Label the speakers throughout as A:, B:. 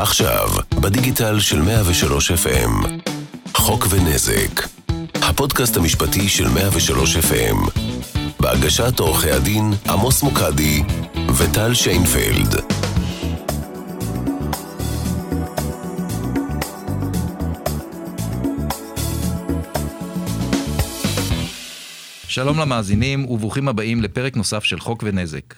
A: עכשיו, בדיגיטל של 103 FM. חוק ונזק. הפודקאסט המשפטי של 103 FM. בהגשת עורכי הדין עמוס מוקדי וטל שיינפלד.
B: שלום למאזינים וברוכים הבאים לפרק נוסף של חוק ונזק.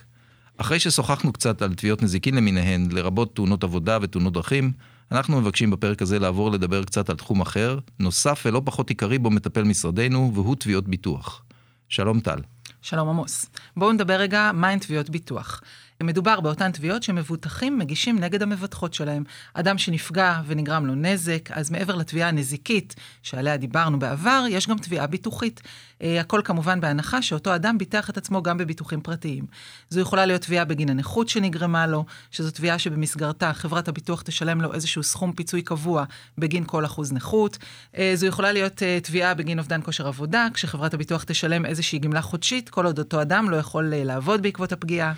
B: אחרי ששוחחנו קצת על תביעות נזיקין למיניהן, לרבות תאונות עבודה ותאונות דרכים, אנחנו מבקשים בפרק הזה לעבור לדבר קצת על תחום אחר, נוסף ולא פחות עיקרי בו מטפל משרדנו, והוא תביעות ביטוח. שלום טל.
C: שלום עמוס. בואו נדבר רגע מהן תביעות ביטוח. מדובר באותן תביעות שמבוטחים מגישים נגד המבטחות שלהם. אדם שנפגע ונגרם לו נזק, אז מעבר לתביעה הנזיקית שעליה דיברנו בעבר, יש גם תביעה ביטוחית. אה, הכל כמובן בהנחה שאותו אדם ביטח את עצמו גם בביטוחים פרטיים. זו יכולה להיות תביעה בגין הנכות שנגרמה לו, שזו תביעה שבמסגרתה חברת הביטוח תשלם לו איזשהו סכום פיצוי קבוע בגין כל אחוז נכות. אה, זו יכולה להיות אה, תביעה בגין אובדן כושר עבודה, כשחברת הביטוח תשלם איזושהי גמלה חודשית, כל עוד אותו אדם לא יכול לעבוד בעקבות הפגיעה.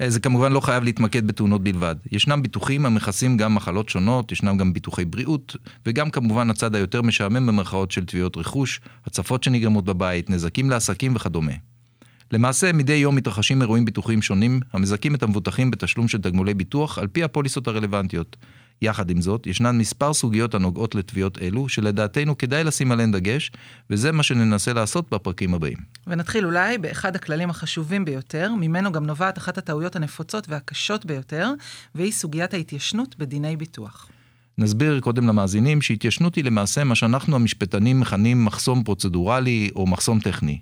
B: אה, זה כמובן לא חייב להתמקד בתאונות בלבד. ישנם ביטוחים המכסים גם מחלות שונות, ישנם גם ביטוחי בריאות, וגם כמובן הצד היותר משעמם במרכאות של תביעות רכוש, הצפות שנגרמות בבית, נזקים לעסקים וכדומה. למעשה, מדי יום מתרחשים אירועים ביטוחיים שונים, המזכים את המבוטחים בתשלום של תגמולי ביטוח על פי הפוליסות הרלוונטיות. יחד עם זאת, ישנן מספר סוגיות הנוגעות לתביעות אלו, שלדעתנו כדאי לשים עליהן דגש, וזה מה שננסה לעשות בפרקים הבאים.
C: ונתחיל אולי באחד הכללים החשובים ביותר, ממנו גם נובעת אחת הטעויות הנפוצות והקשות ביותר, והיא סוגיית ההתיישנות בדיני ביטוח.
B: נסביר קודם למאזינים שהתיישנות היא למעשה מה שאנחנו המשפטנים מכנים מחסום פרוצדורלי או מחסום טכני.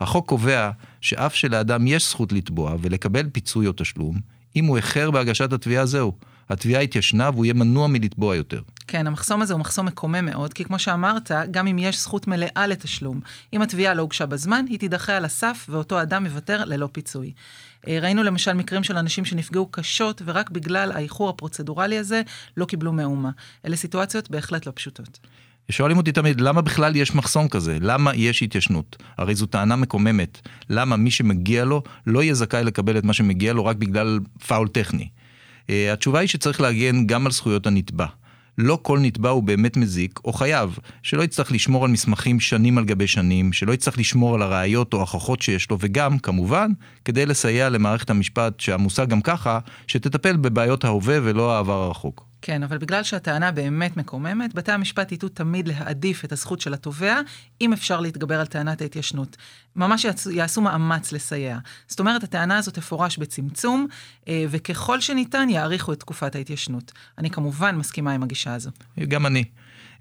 B: החוק קובע שאף שלאדם יש זכות לתבוע ולקבל פיצוי או תשלום, אם הוא איחר בהגשת התביעה זהו. התביעה התיישנה והוא יהיה מנוע מלתבוע יותר.
C: כן, המחסום הזה הוא מחסום מקומם מאוד, כי כמו שאמרת, גם אם יש זכות מלאה לתשלום, אם התביעה לא הוגשה בזמן, היא תידחה על הסף ואותו אדם יוותר ללא פיצוי. אה, ראינו למשל מקרים של אנשים שנפגעו קשות, ורק בגלל האיחור הפרוצדורלי הזה לא קיבלו מאומה. אלה סיטואציות בהחלט לא פשוטות.
B: שואלים אותי תמיד, למה בכלל יש מחסום כזה? למה יש התיישנות? הרי זו טענה מקוממת. למה מי שמגיע לו לא יהיה זכאי לקבל את מה שמגיע לו רק בגלל פאול טכני? אה, התשובה היא שצריך להגן גם על זכויות הנתבע. לא כל נתבע הוא באמת מזיק או חייב, שלא יצטרך לשמור על מסמכים שנים על גבי שנים, שלא יצטרך לשמור על הראיות או ההוכחות שיש לו, וגם, כמובן, כדי לסייע למערכת המשפט שעמוסה גם ככה, שתטפל בבעיות ההווה ולא העבר הרחוק.
C: כן, אבל בגלל שהטענה באמת מקוממת, בתי המשפט ייטו תמיד להעדיף את הזכות של התובע, אם אפשר להתגבר על טענת ההתיישנות. ממש יעשו מאמץ לסייע. זאת אומרת, הטענה הזאת תפורש בצמצום, אה, וככל שניתן יאריכו את תקופת ההתיישנות. אני כמובן מסכימה עם הגישה הזו.
B: גם אני.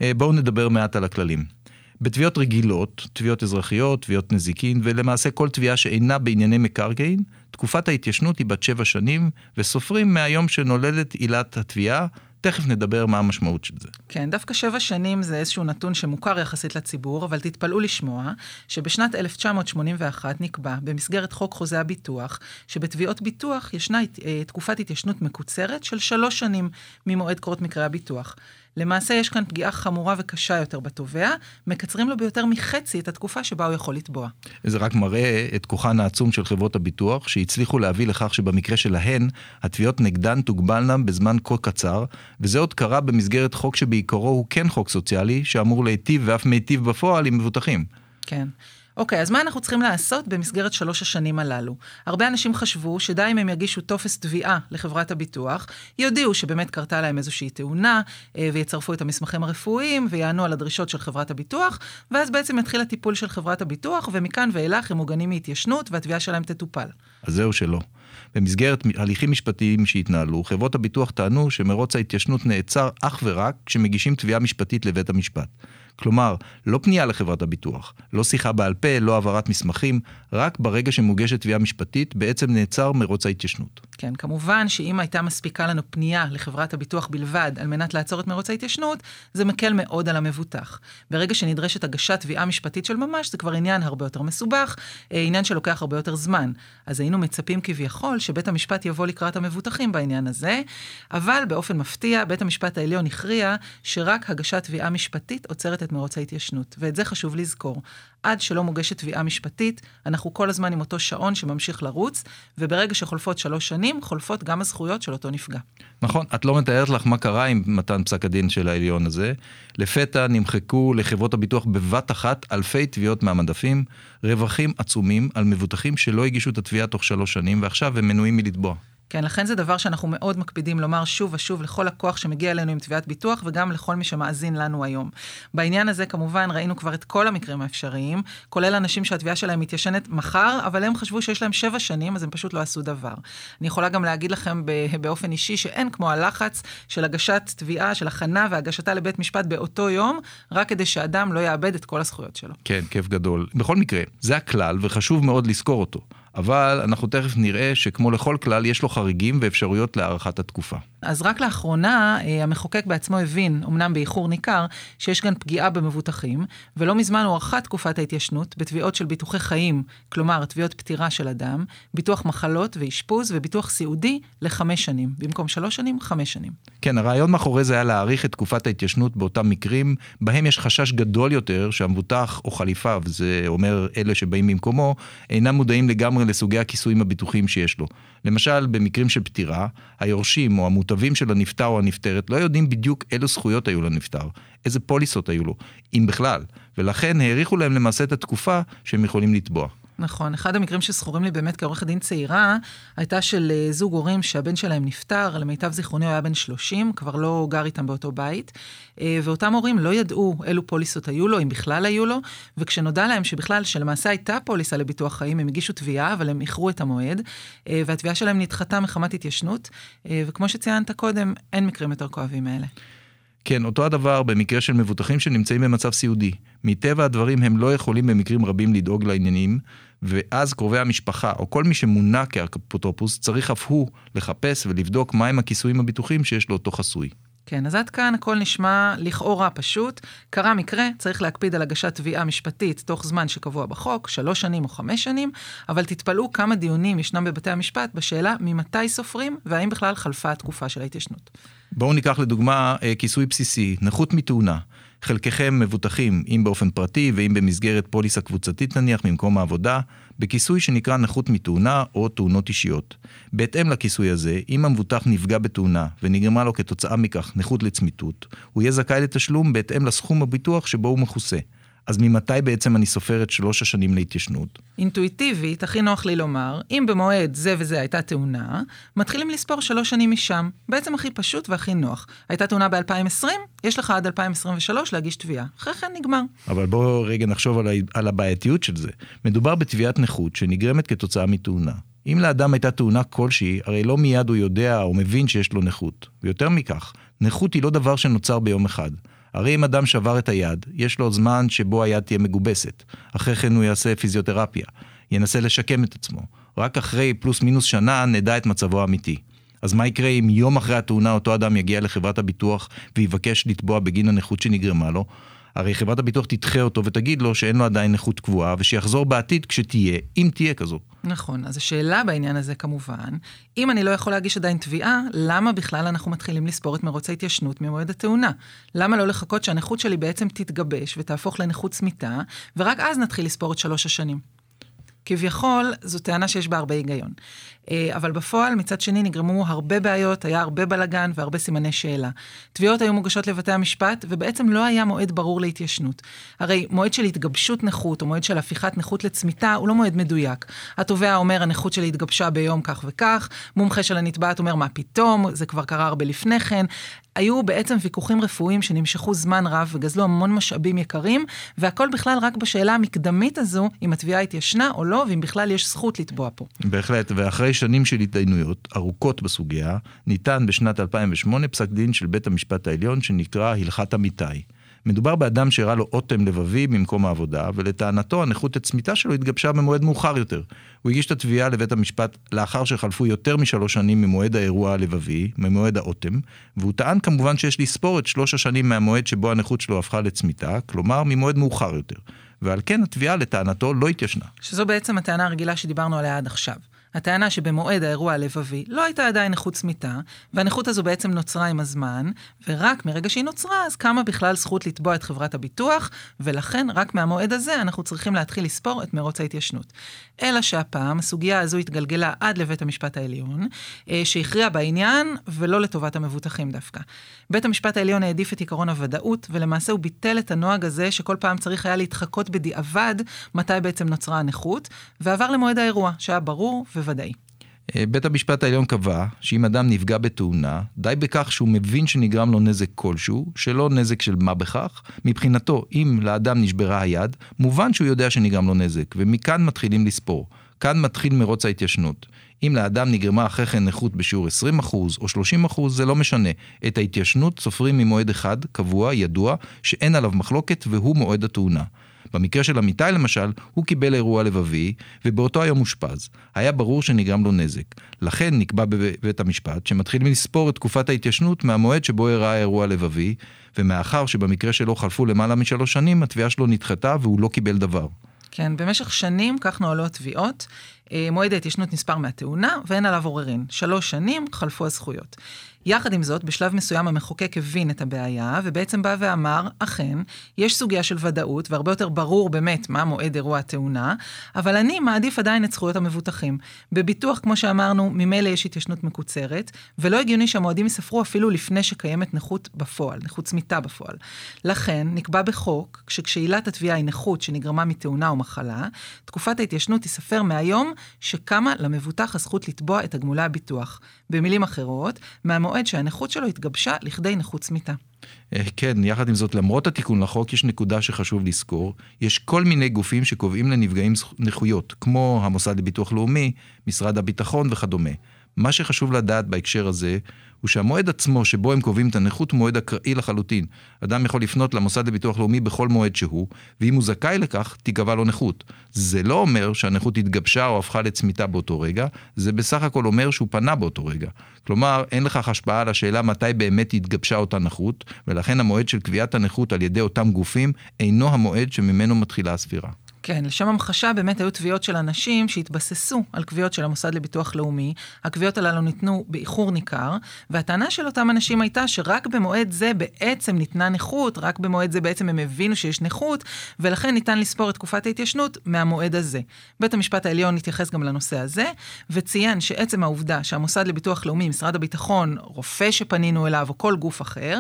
B: אה, בואו נדבר מעט על הכללים. בתביעות רגילות, תביעות אזרחיות, תביעות נזיקין, ולמעשה כל תביעה שאינה בענייני מקרקעין, תקופת ההתיישנות היא בת שבע שנים, וסופרים מהיום שנולדת עילת התביעה תכף נדבר מה המשמעות של זה.
C: כן, דווקא שבע שנים זה איזשהו נתון שמוכר יחסית לציבור, אבל תתפלאו לשמוע שבשנת 1981 נקבע במסגרת חוק חוזה הביטוח, שבתביעות ביטוח ישנה אה, תקופת התיישנות מקוצרת של שלוש שנים ממועד קרות מקרה הביטוח. למעשה יש כאן פגיעה חמורה וקשה יותר בתובע, מקצרים לו ביותר מחצי את התקופה שבה הוא יכול לתבוע.
B: זה רק מראה את כוחן העצום של חברות הביטוח, שהצליחו להביא לכך שבמקרה שלהן, התביעות נגדן תוגבלנה בזמן כה קצר, וזה עוד קרה במסגרת חוק שבעיקרו הוא כן חוק סוציאלי, שאמור להיטיב ואף מיטיב בפועל עם מבוטחים.
C: כן. אוקיי, אז מה אנחנו צריכים לעשות במסגרת שלוש השנים הללו? הרבה אנשים חשבו שדי אם הם יגישו טופס תביעה לחברת הביטוח, יודיעו שבאמת קרתה להם איזושהי תאונה, אה, ויצרפו את המסמכים הרפואיים, ויענו על הדרישות של חברת הביטוח, ואז בעצם יתחיל הטיפול של חברת הביטוח, ומכאן ואילך הם מוגנים מהתיישנות, והתביעה שלהם תטופל.
B: אז זהו שלא. במסגרת הליכים משפטיים שהתנהלו, חברות הביטוח טענו שמרוץ ההתיישנות נעצר אך ורק כשמגישים תביעה משפטית לבית המשפט. כלומר, לא פנייה לחברת הביטוח, לא שיחה בעל פה, לא העברת מסמכים, רק ברגע שמוגשת תביעה משפטית, בעצם נעצר מרוץ ההתיישנות.
C: כן, כמובן שאם הייתה מספיקה לנו פנייה לחברת הביטוח בלבד על מנת לעצור את מרוץ ההתיישנות, זה מקל מאוד על המבוטח. ברגע שנדרשת הגשת תביעה משפטית של ממש, זה כבר עניין הרבה יותר מסובך, אה, עניין שלוקח הרבה יותר זמן. אז היינו מצפים כביכול שבית המשפט יבוא לקראת המבוטחים בעניין הזה, אבל באופן מפתיע, בית המשפט העליון הכריע שרק הגשת תביעה משפטית עוצרת את את מרוץ ההתיישנות, ואת זה חשוב לזכור. עד שלא מוגשת תביעה משפטית, אנחנו כל הזמן עם אותו שעון שממשיך לרוץ, וברגע שחולפות שלוש שנים, חולפות גם הזכויות של אותו נפגע.
B: נכון, את לא מתארת לך מה קרה עם מתן פסק הדין של העליון הזה. לפתע נמחקו לחברות הביטוח בבת אחת אלפי תביעות מהמדפים, רווחים עצומים על מבוטחים שלא הגישו את התביעה תוך שלוש שנים, ועכשיו הם מנועים מלתבוע.
C: כן, לכן זה דבר שאנחנו מאוד מקפידים לומר שוב ושוב לכל לקוח שמגיע אלינו עם תביעת ביטוח, וגם לכל מי שמאזין לנו היום. בעניין הזה, כמובן, ראינו כבר את כל המקרים האפשריים, כולל אנשים שהתביעה שלהם מתיישנת מחר, אבל הם חשבו שיש להם שבע שנים, אז הם פשוט לא עשו דבר. אני יכולה גם להגיד לכם באופן אישי שאין כמו הלחץ של הגשת תביעה, של הכנה והגשתה לבית משפט באותו יום, רק כדי שאדם לא יאבד את כל הזכויות שלו.
B: כן, כיף גדול. בכל מקרה, זה הכלל, וחשוב מאוד לזכור אותו. אבל אנחנו תכף נראה שכמו לכל כלל, יש לו חריגים ואפשרויות להארכת התקופה.
C: אז רק לאחרונה אה, המחוקק בעצמו הבין, אמנם באיחור ניכר, שיש כאן פגיעה במבוטחים, ולא מזמן הוארכה תקופת ההתיישנות בתביעות של ביטוחי חיים, כלומר תביעות פטירה של אדם, ביטוח מחלות ואשפוז וביטוח סיעודי לחמש שנים. במקום שלוש שנים, חמש שנים.
B: כן, הרעיון מאחורי זה היה להאריך את תקופת ההתיישנות באותם מקרים, בהם יש חשש גדול יותר שהמבוטח או חליפיו, זה אומר אלה שבאים במקומו, אינם מודעים לגמרי לסוגי הכיסויים הביטוחיים שיש לו. למשל, במקרים של פטירה, היורשים או המוטבים של הנפטר או הנפטרת לא יודעים בדיוק אילו זכויות היו לנפטר, איזה פוליסות היו לו, אם בכלל, ולכן האריכו להם למעשה את התקופה שהם יכולים לתבוע.
C: נכון, אחד המקרים שזכורים לי באמת כעורכת דין צעירה, הייתה של אה, זוג הורים שהבן שלהם נפטר, למיטב זיכרוני הוא היה בן 30, כבר לא גר איתם באותו בית, אה, ואותם הורים לא ידעו אילו פוליסות היו לו, אם בכלל היו לו, וכשנודע להם שבכלל, שלמעשה הייתה פוליסה לביטוח חיים, הם הגישו תביעה, אבל הם איחרו את המועד, אה, והתביעה שלהם נדחתה מחמת התיישנות, וכמו שציינת קודם, אין מקרים יותר כואבים מאלה.
B: כן, אותו הדבר במקרה של מבוטחים שנמצאים במצב סיעודי. מטבע הדברים הם לא יכולים במקרים רבים לדאוג לעניינים, ואז קרובי המשפחה, או כל מי שמונה כאפוטרופוס, צריך אף הוא לחפש ולבדוק מהם הכיסויים הביטוחיים שיש לאותו חסוי.
C: כן, אז עד כאן הכל נשמע לכאורה פשוט. קרה מקרה, צריך להקפיד על הגשת תביעה משפטית תוך זמן שקבוע בחוק, שלוש שנים או חמש שנים, אבל תתפלאו כמה דיונים ישנם בבתי המשפט בשאלה ממתי סופרים, והאם בכלל חלפה התקופה של ההתיישנות.
B: בואו ניקח לדוגמה אה, כיסוי בסיסי, נכות מתאונה. חלקכם מבוטחים, אם באופן פרטי ואם במסגרת פוליסה קבוצתית נניח ממקום העבודה, בכיסוי שנקרא נכות מתאונה או תאונות אישיות. בהתאם לכיסוי הזה, אם המבוטח נפגע בתאונה ונגרמה לו כתוצאה מכך נכות לצמיתות, הוא יהיה זכאי לתשלום בהתאם לסכום הביטוח שבו הוא מכוסה. אז ממתי בעצם אני סופר את שלוש השנים להתיישנות?
C: אינטואיטיבית, הכי נוח לי לומר, אם במועד זה וזה הייתה תאונה, מתחילים לספור שלוש שנים משם. בעצם הכי פשוט והכי נוח. הייתה תאונה ב-2020, יש לך עד 2023 להגיש תביעה. אחרי כן נגמר.
B: אבל בואו רגע נחשוב על, ה... על הבעייתיות של זה. מדובר בתביעת נכות שנגרמת כתוצאה מתאונה. אם לאדם הייתה תאונה כלשהי, הרי לא מיד הוא יודע או מבין שיש לו נכות. ויותר מכך, נכות היא לא דבר שנוצר ביום אחד. הרי אם אדם שבר את היד, יש לו זמן שבו היד תהיה מגובסת. אחרי כן הוא יעשה פיזיותרפיה, ינסה לשקם את עצמו. רק אחרי פלוס מינוס שנה נדע את מצבו האמיתי. אז מה יקרה אם יום אחרי התאונה אותו אדם יגיע לחברת הביטוח ויבקש לתבוע בגין הנכות שנגרמה לו? הרי חברת הביטוח תדחה אותו ותגיד לו שאין לו עדיין נכות קבועה, ושיחזור בעתיד כשתהיה, אם תהיה כזו.
C: נכון, אז השאלה בעניין הזה כמובן, אם אני לא יכול להגיש עדיין תביעה, למה בכלל אנחנו מתחילים לספור את מרוץ ההתיישנות ממועד התאונה? למה לא לחכות שהנכות שלי בעצם תתגבש ותהפוך לנכות צמיתה, ורק אז נתחיל לספור את שלוש השנים? כביכול, זו טענה שיש בה הרבה היגיון. אה, אבל בפועל, מצד שני, נגרמו הרבה בעיות, היה הרבה בלאגן והרבה סימני שאלה. תביעות היו מוגשות לבתי המשפט, ובעצם לא היה מועד ברור להתיישנות. הרי מועד של התגבשות נכות, או מועד של הפיכת נכות לצמיתה, הוא לא מועד מדויק. התובע אומר, הנכות שלי התגבשה ביום כך וכך, מומחה של הנתבעת אומר, מה פתאום, זה כבר קרה הרבה לפני כן. היו בעצם ויכוחים רפואיים שנמשכו זמן רב וגזלו המון משאבים יקרים, והכל בכלל רק בשאלה המקדמית הזו, אם התביעה התיישנה או לא, ואם בכלל יש זכות לתבוע פה.
B: בהחלט, ואחרי שנים של התדיינויות ארוכות בסוגיה, ניתן בשנת 2008 פסק דין של בית המשפט העליון שנקרא הלכת אמיתי. מדובר באדם שהראה לו אוטם לבבי במקום העבודה, ולטענתו הנכות הצמיתה שלו התגבשה במועד מאוחר יותר. הוא הגיש את התביעה לבית המשפט לאחר שחלפו יותר משלוש שנים ממועד האירוע הלבבי, ממועד האוטם, והוא טען כמובן שיש לספור את שלוש השנים מהמועד שבו הנכות שלו הפכה לצמיתה, כלומר ממועד מאוחר יותר. ועל כן התביעה לטענתו לא התיישנה.
C: שזו בעצם הטענה הרגילה שדיברנו עליה עד עכשיו. הטענה שבמועד האירוע הלבבי לא הייתה עדיין נכות צמיתה, והנכות הזו בעצם נוצרה עם הזמן, ורק מרגע שהיא נוצרה, אז קמה בכלל זכות לתבוע את חברת הביטוח, ולכן רק מהמועד הזה אנחנו צריכים להתחיל לספור את מרוץ ההתיישנות. אלא שהפעם הסוגיה הזו התגלגלה עד לבית המשפט העליון, אה, שהכריע בעניין, ולא לטובת המבוטחים דווקא. בית המשפט העליון העדיף את עקרון הוודאות, ולמעשה הוא ביטל את הנוהג הזה שכל פעם צריך היה להתחקות בדיעבד מתי בעצם נוצרה הנכות, ועבר למועד האירוע, שהיה ברור וודאי.
B: אה, בית המשפט העליון קבע שאם אדם נפגע בתאונה, די בכך שהוא מבין שנגרם לו נזק כלשהו, שלא נזק של מה בכך. מבחינתו, אם לאדם נשברה היד, מובן שהוא יודע שנגרם לו נזק, ומכאן מתחילים לספור. כאן מתחיל מרוץ ההתיישנות. אם לאדם נגרמה אחרי כן נכות בשיעור 20% או 30%, זה לא משנה. את ההתיישנות סופרים ממועד אחד, קבוע, ידוע, שאין עליו מחלוקת, והוא מועד התאונה. במקרה של אמיתי למשל, הוא קיבל אירוע לבבי, ובאותו היום אושפז. היה ברור שנגרם לו נזק. לכן נקבע בבית המשפט שמתחילים לספור את תקופת ההתיישנות מהמועד שבו אירע האירוע לבבי, ומאחר שבמקרה שלו חלפו למעלה משלוש שנים, התביעה שלו נדחתה והוא לא קיבל דבר.
C: כן, במשך שנים כך נוהלו התביעות. אה, מועד ההתיישנות נספר מהתאונה ואין עליו עוררין. שלוש שנים חלפו הזכויות. יחד עם זאת, בשלב מסוים המחוקק הבין את הבעיה, ובעצם בא ואמר, אכן, יש סוגיה של ודאות, והרבה יותר ברור באמת מה מועד אירוע התאונה, אבל אני מעדיף עדיין את זכויות המבוטחים. בביטוח, כמו שאמרנו, ממילא יש התיישנות מקוצרת, ולא הגיוני שהמועדים ייספרו אפילו לפני שקיימת נכות בפועל, נכות צמיתה בפועל. לכן, נקבע בחוק, שכשעילת התביעה היא נכות שנגרמה מתאונה או מחלה, תקופת ההתיישנות תיספר מהיום שקמה למבוטח הזכות לתבוע את תגמולי הביטוח. במילים אחרות, מהמועד שהנכות שלו התגבשה לכדי נכות צמיתה.
B: אה, כן, יחד עם זאת, למרות התיקון לחוק, יש נקודה שחשוב לזכור. יש כל מיני גופים שקובעים לנפגעים נכויות, כמו המוסד לביטוח לאומי, משרד הביטחון וכדומה. מה שחשוב לדעת בהקשר הזה, הוא שהמועד עצמו שבו הם קובעים את הנכות מועד אקראי לחלוטין. אדם יכול לפנות למוסד לביטוח לאומי בכל מועד שהוא, ואם הוא זכאי לכך, תיקבע לו נכות. זה לא אומר שהנכות התגבשה או הפכה לצמיתה באותו רגע, זה בסך הכל אומר שהוא פנה באותו רגע. כלומר, אין לכך השפעה על השאלה מתי באמת התגבשה אותה נכות, ולכן המועד של קביעת הנכות על ידי אותם גופים אינו המועד שממנו מתחילה הספירה.
C: כן, לשם המחשה באמת היו תביעות של אנשים שהתבססו על קביעות של המוסד לביטוח לאומי. הקביעות הללו ניתנו באיחור ניכר, והטענה של אותם אנשים הייתה שרק במועד זה בעצם ניתנה נכות, רק במועד זה בעצם הם הבינו שיש נכות, ולכן ניתן לספור את תקופת ההתיישנות מהמועד הזה. בית המשפט העליון התייחס גם לנושא הזה, וציין שעצם העובדה שהמוסד לביטוח לאומי, משרד הביטחון, רופא שפנינו אליו או כל גוף אחר,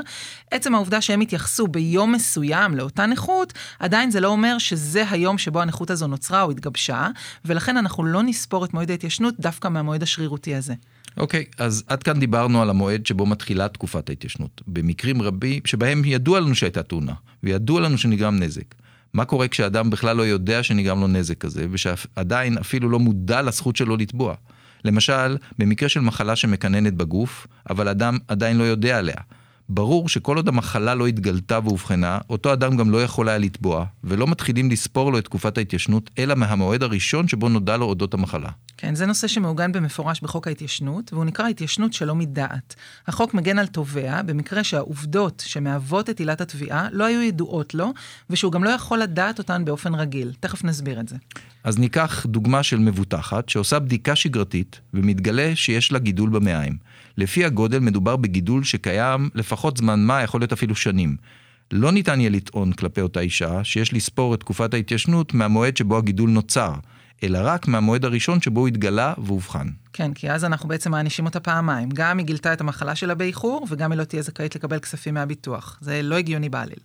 C: עצם העובדה שהם התייחסו ביום מסוים לאותה נכות, עדיין זה לא אומר שזה היום שבו שבו הנכות הזו נוצרה או התגבשה, ולכן אנחנו לא נספור את מועד ההתיישנות דווקא מהמועד השרירותי הזה.
B: אוקיי, okay, אז עד כאן דיברנו על המועד שבו מתחילה תקופת ההתיישנות. במקרים רבים שבהם ידוע לנו שהייתה תאונה, וידוע לנו שנגרם נזק. מה קורה כשאדם בכלל לא יודע שנגרם לו נזק כזה, ושעדיין אפילו לא מודע לזכות שלו לתבוע? למשל, במקרה של מחלה שמקננת בגוף, אבל אדם עדיין לא יודע עליה. ברור שכל עוד המחלה לא התגלתה ואובחנה, אותו אדם גם לא יכול היה לתבוע, ולא מתחילים לספור לו את תקופת ההתיישנות, אלא מהמועד הראשון שבו נודע לו אודות המחלה.
C: כן, זה נושא שמעוגן במפורש בחוק ההתיישנות, והוא נקרא התיישנות שלא מדעת. החוק מגן על תובע במקרה שהעובדות שמהוות את עילת התביעה לא היו ידועות לו, ושהוא גם לא יכול לדעת אותן באופן רגיל. תכף נסביר את זה.
B: אז ניקח דוגמה של מבוטחת שעושה בדיקה שגרתית, ומתגלה שיש לה גידול במעיים. לפי הגודל מדובר בגידול שקיים לפחות זמן מה, יכול להיות אפילו שנים. לא ניתן יהיה לטעון כלפי אותה אישה שיש לספור את תקופת ההתיישנות מהמועד שבו הגידול נוצר, אלא רק מהמועד הראשון שבו הוא התגלה ואובחן.
C: כן, כי אז אנחנו בעצם מענישים אותה פעמיים. גם היא גילתה את המחלה שלה באיחור, וגם היא לא תהיה זכאית לקבל כספים מהביטוח. זה לא הגיוני בעליל.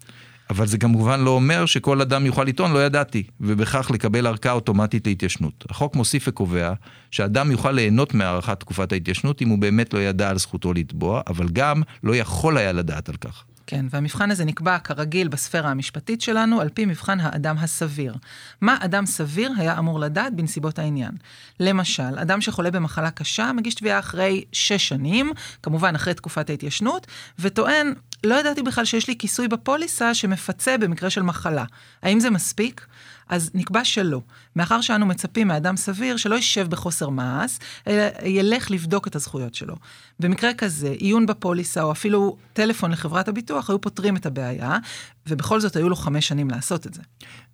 B: אבל זה כמובן לא אומר שכל אדם יוכל לטעון לא ידעתי, ובכך לקבל ארכה אוטומטית להתיישנות. החוק מוסיף וקובע שאדם יוכל ליהנות מהארכת תקופת ההתיישנות אם הוא באמת לא ידע על זכותו לתבוע, אבל גם לא יכול היה לדעת על כך.
C: כן, והמבחן הזה נקבע כרגיל בספירה המשפטית שלנו, על פי מבחן האדם הסביר. מה אדם סביר היה אמור לדעת בנסיבות העניין? למשל, אדם שחולה במחלה קשה מגיש תביעה אחרי שש שנים, כמובן אחרי תקופת ההתיישנות, וטוען, לא ידעתי בכלל שיש לי כיסוי בפוליסה שמפצה במקרה של מחלה. האם זה מספיק? אז נקבע שלא. מאחר שאנו מצפים מאדם סביר שלא יישב בחוסר מעש, אלא ילך לבדוק את הזכויות שלו. במקרה כזה, עיון בפוליסה או אפילו טלפון לחברת הביטוח היו פותרים את הבעיה, ובכל זאת היו לו חמש שנים לעשות את זה.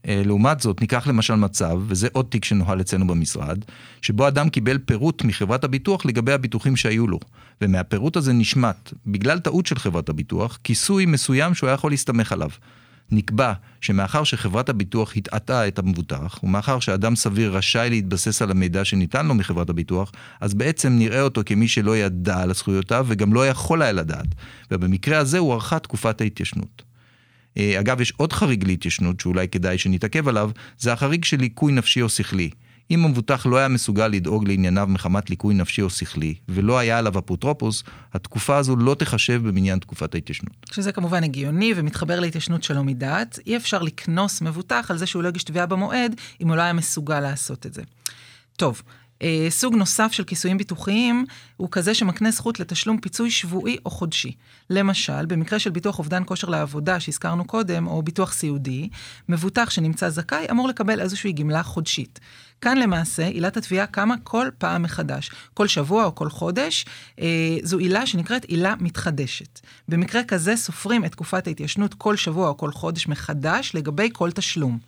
B: אה, לעומת זאת, ניקח למשל מצב, וזה עוד תיק שנוהל אצלנו במשרד, שבו אדם קיבל פירוט מחברת הביטוח לגבי הביטוחים שהיו לו, ומהפירוט הזה נשמט, בגלל טעות של חברת הביטוח, כיסוי מסוים שהוא היה יכול להסתמך עליו. נקבע שמאחר שחברת הביטוח הטעתה את המבוטח, ומאחר שאדם סביר רשאי להתבסס על המידע שניתן לו מחברת הביטוח, אז בעצם נראה אותו כמי שלא ידע על זכויותיו וגם לא יכול היה לדעת. ובמקרה הזה הוארכה תקופת ההתיישנות. אה, אגב, יש עוד חריג להתיישנות שאולי כדאי שנתעכב עליו, זה החריג של ליקוי נפשי או שכלי. אם המבוטח לא היה מסוגל לדאוג לענייניו מחמת ליקוי נפשי או שכלי, ולא היה עליו אפוטרופוס, התקופה הזו לא תחשב במניין תקופת ההתיישנות.
C: שזה כמובן הגיוני ומתחבר להתיישנות שלא מדעת. אי אפשר לקנוס מבוטח על זה שהוא לא הגיש תביעה במועד, אם הוא לא היה מסוגל לעשות את זה. טוב, סוג נוסף של כיסויים ביטוחיים הוא כזה שמקנה זכות לתשלום פיצוי שבועי או חודשי. למשל, במקרה של ביטוח אובדן כושר לעבודה שהזכרנו קודם, או ביטוח סיעודי, מבוטח שנמצא זכאי אמור לקבל איזושהי גמלה חודשית. כאן למעשה עילת התביעה קמה כל פעם מחדש, כל שבוע או כל חודש. אה, זו עילה שנקראת עילה מתחדשת. במקרה כזה סופרים את תקופת ההתיישנות כל שבוע או כל חודש מחדש לגבי כל תשלום.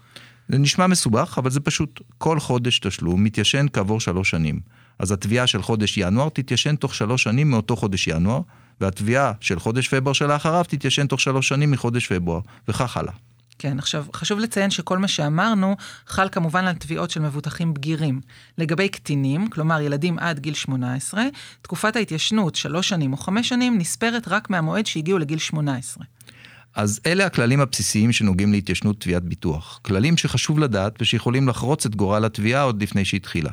B: זה נשמע מסובך, אבל זה פשוט כל חודש תשלום מתיישן כעבור שלוש שנים. אז התביעה של חודש ינואר תתיישן תוך שלוש שנים מאותו חודש ינואר, והתביעה של חודש פברואר שלאחריו תתיישן תוך שלוש שנים מחודש פברואר, וכך הלאה.
C: כן, עכשיו חשוב לציין שכל מה שאמרנו חל כמובן על תביעות של מבוטחים בגירים. לגבי קטינים, כלומר ילדים עד גיל 18, תקופת ההתיישנות, שלוש שנים או חמש שנים, נספרת רק מהמועד שהגיעו לגיל 18.
B: אז אלה הכללים הבסיסיים שנוגעים להתיישנות תביעת ביטוח. כללים שחשוב לדעת ושיכולים לחרוץ את גורל התביעה עוד לפני שהתחילה.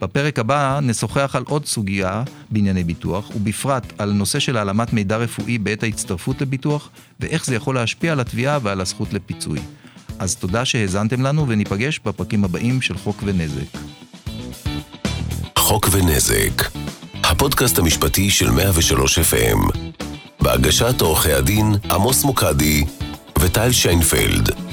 B: בפרק הבא נשוחח על עוד סוגיה בענייני ביטוח, ובפרט על נושא של העלמת מידע רפואי בעת ההצטרפות לביטוח, ואיך זה יכול להשפיע על התביעה ועל הזכות לפיצוי. אז תודה שהאזנתם לנו וניפגש בפרקים הבאים של חוק ונזק.
A: חוק ונזק, הפודקאסט המשפטי של 103 FM, בהגשת עורכי הדין עמוס מוקדי וטל שיינפלד.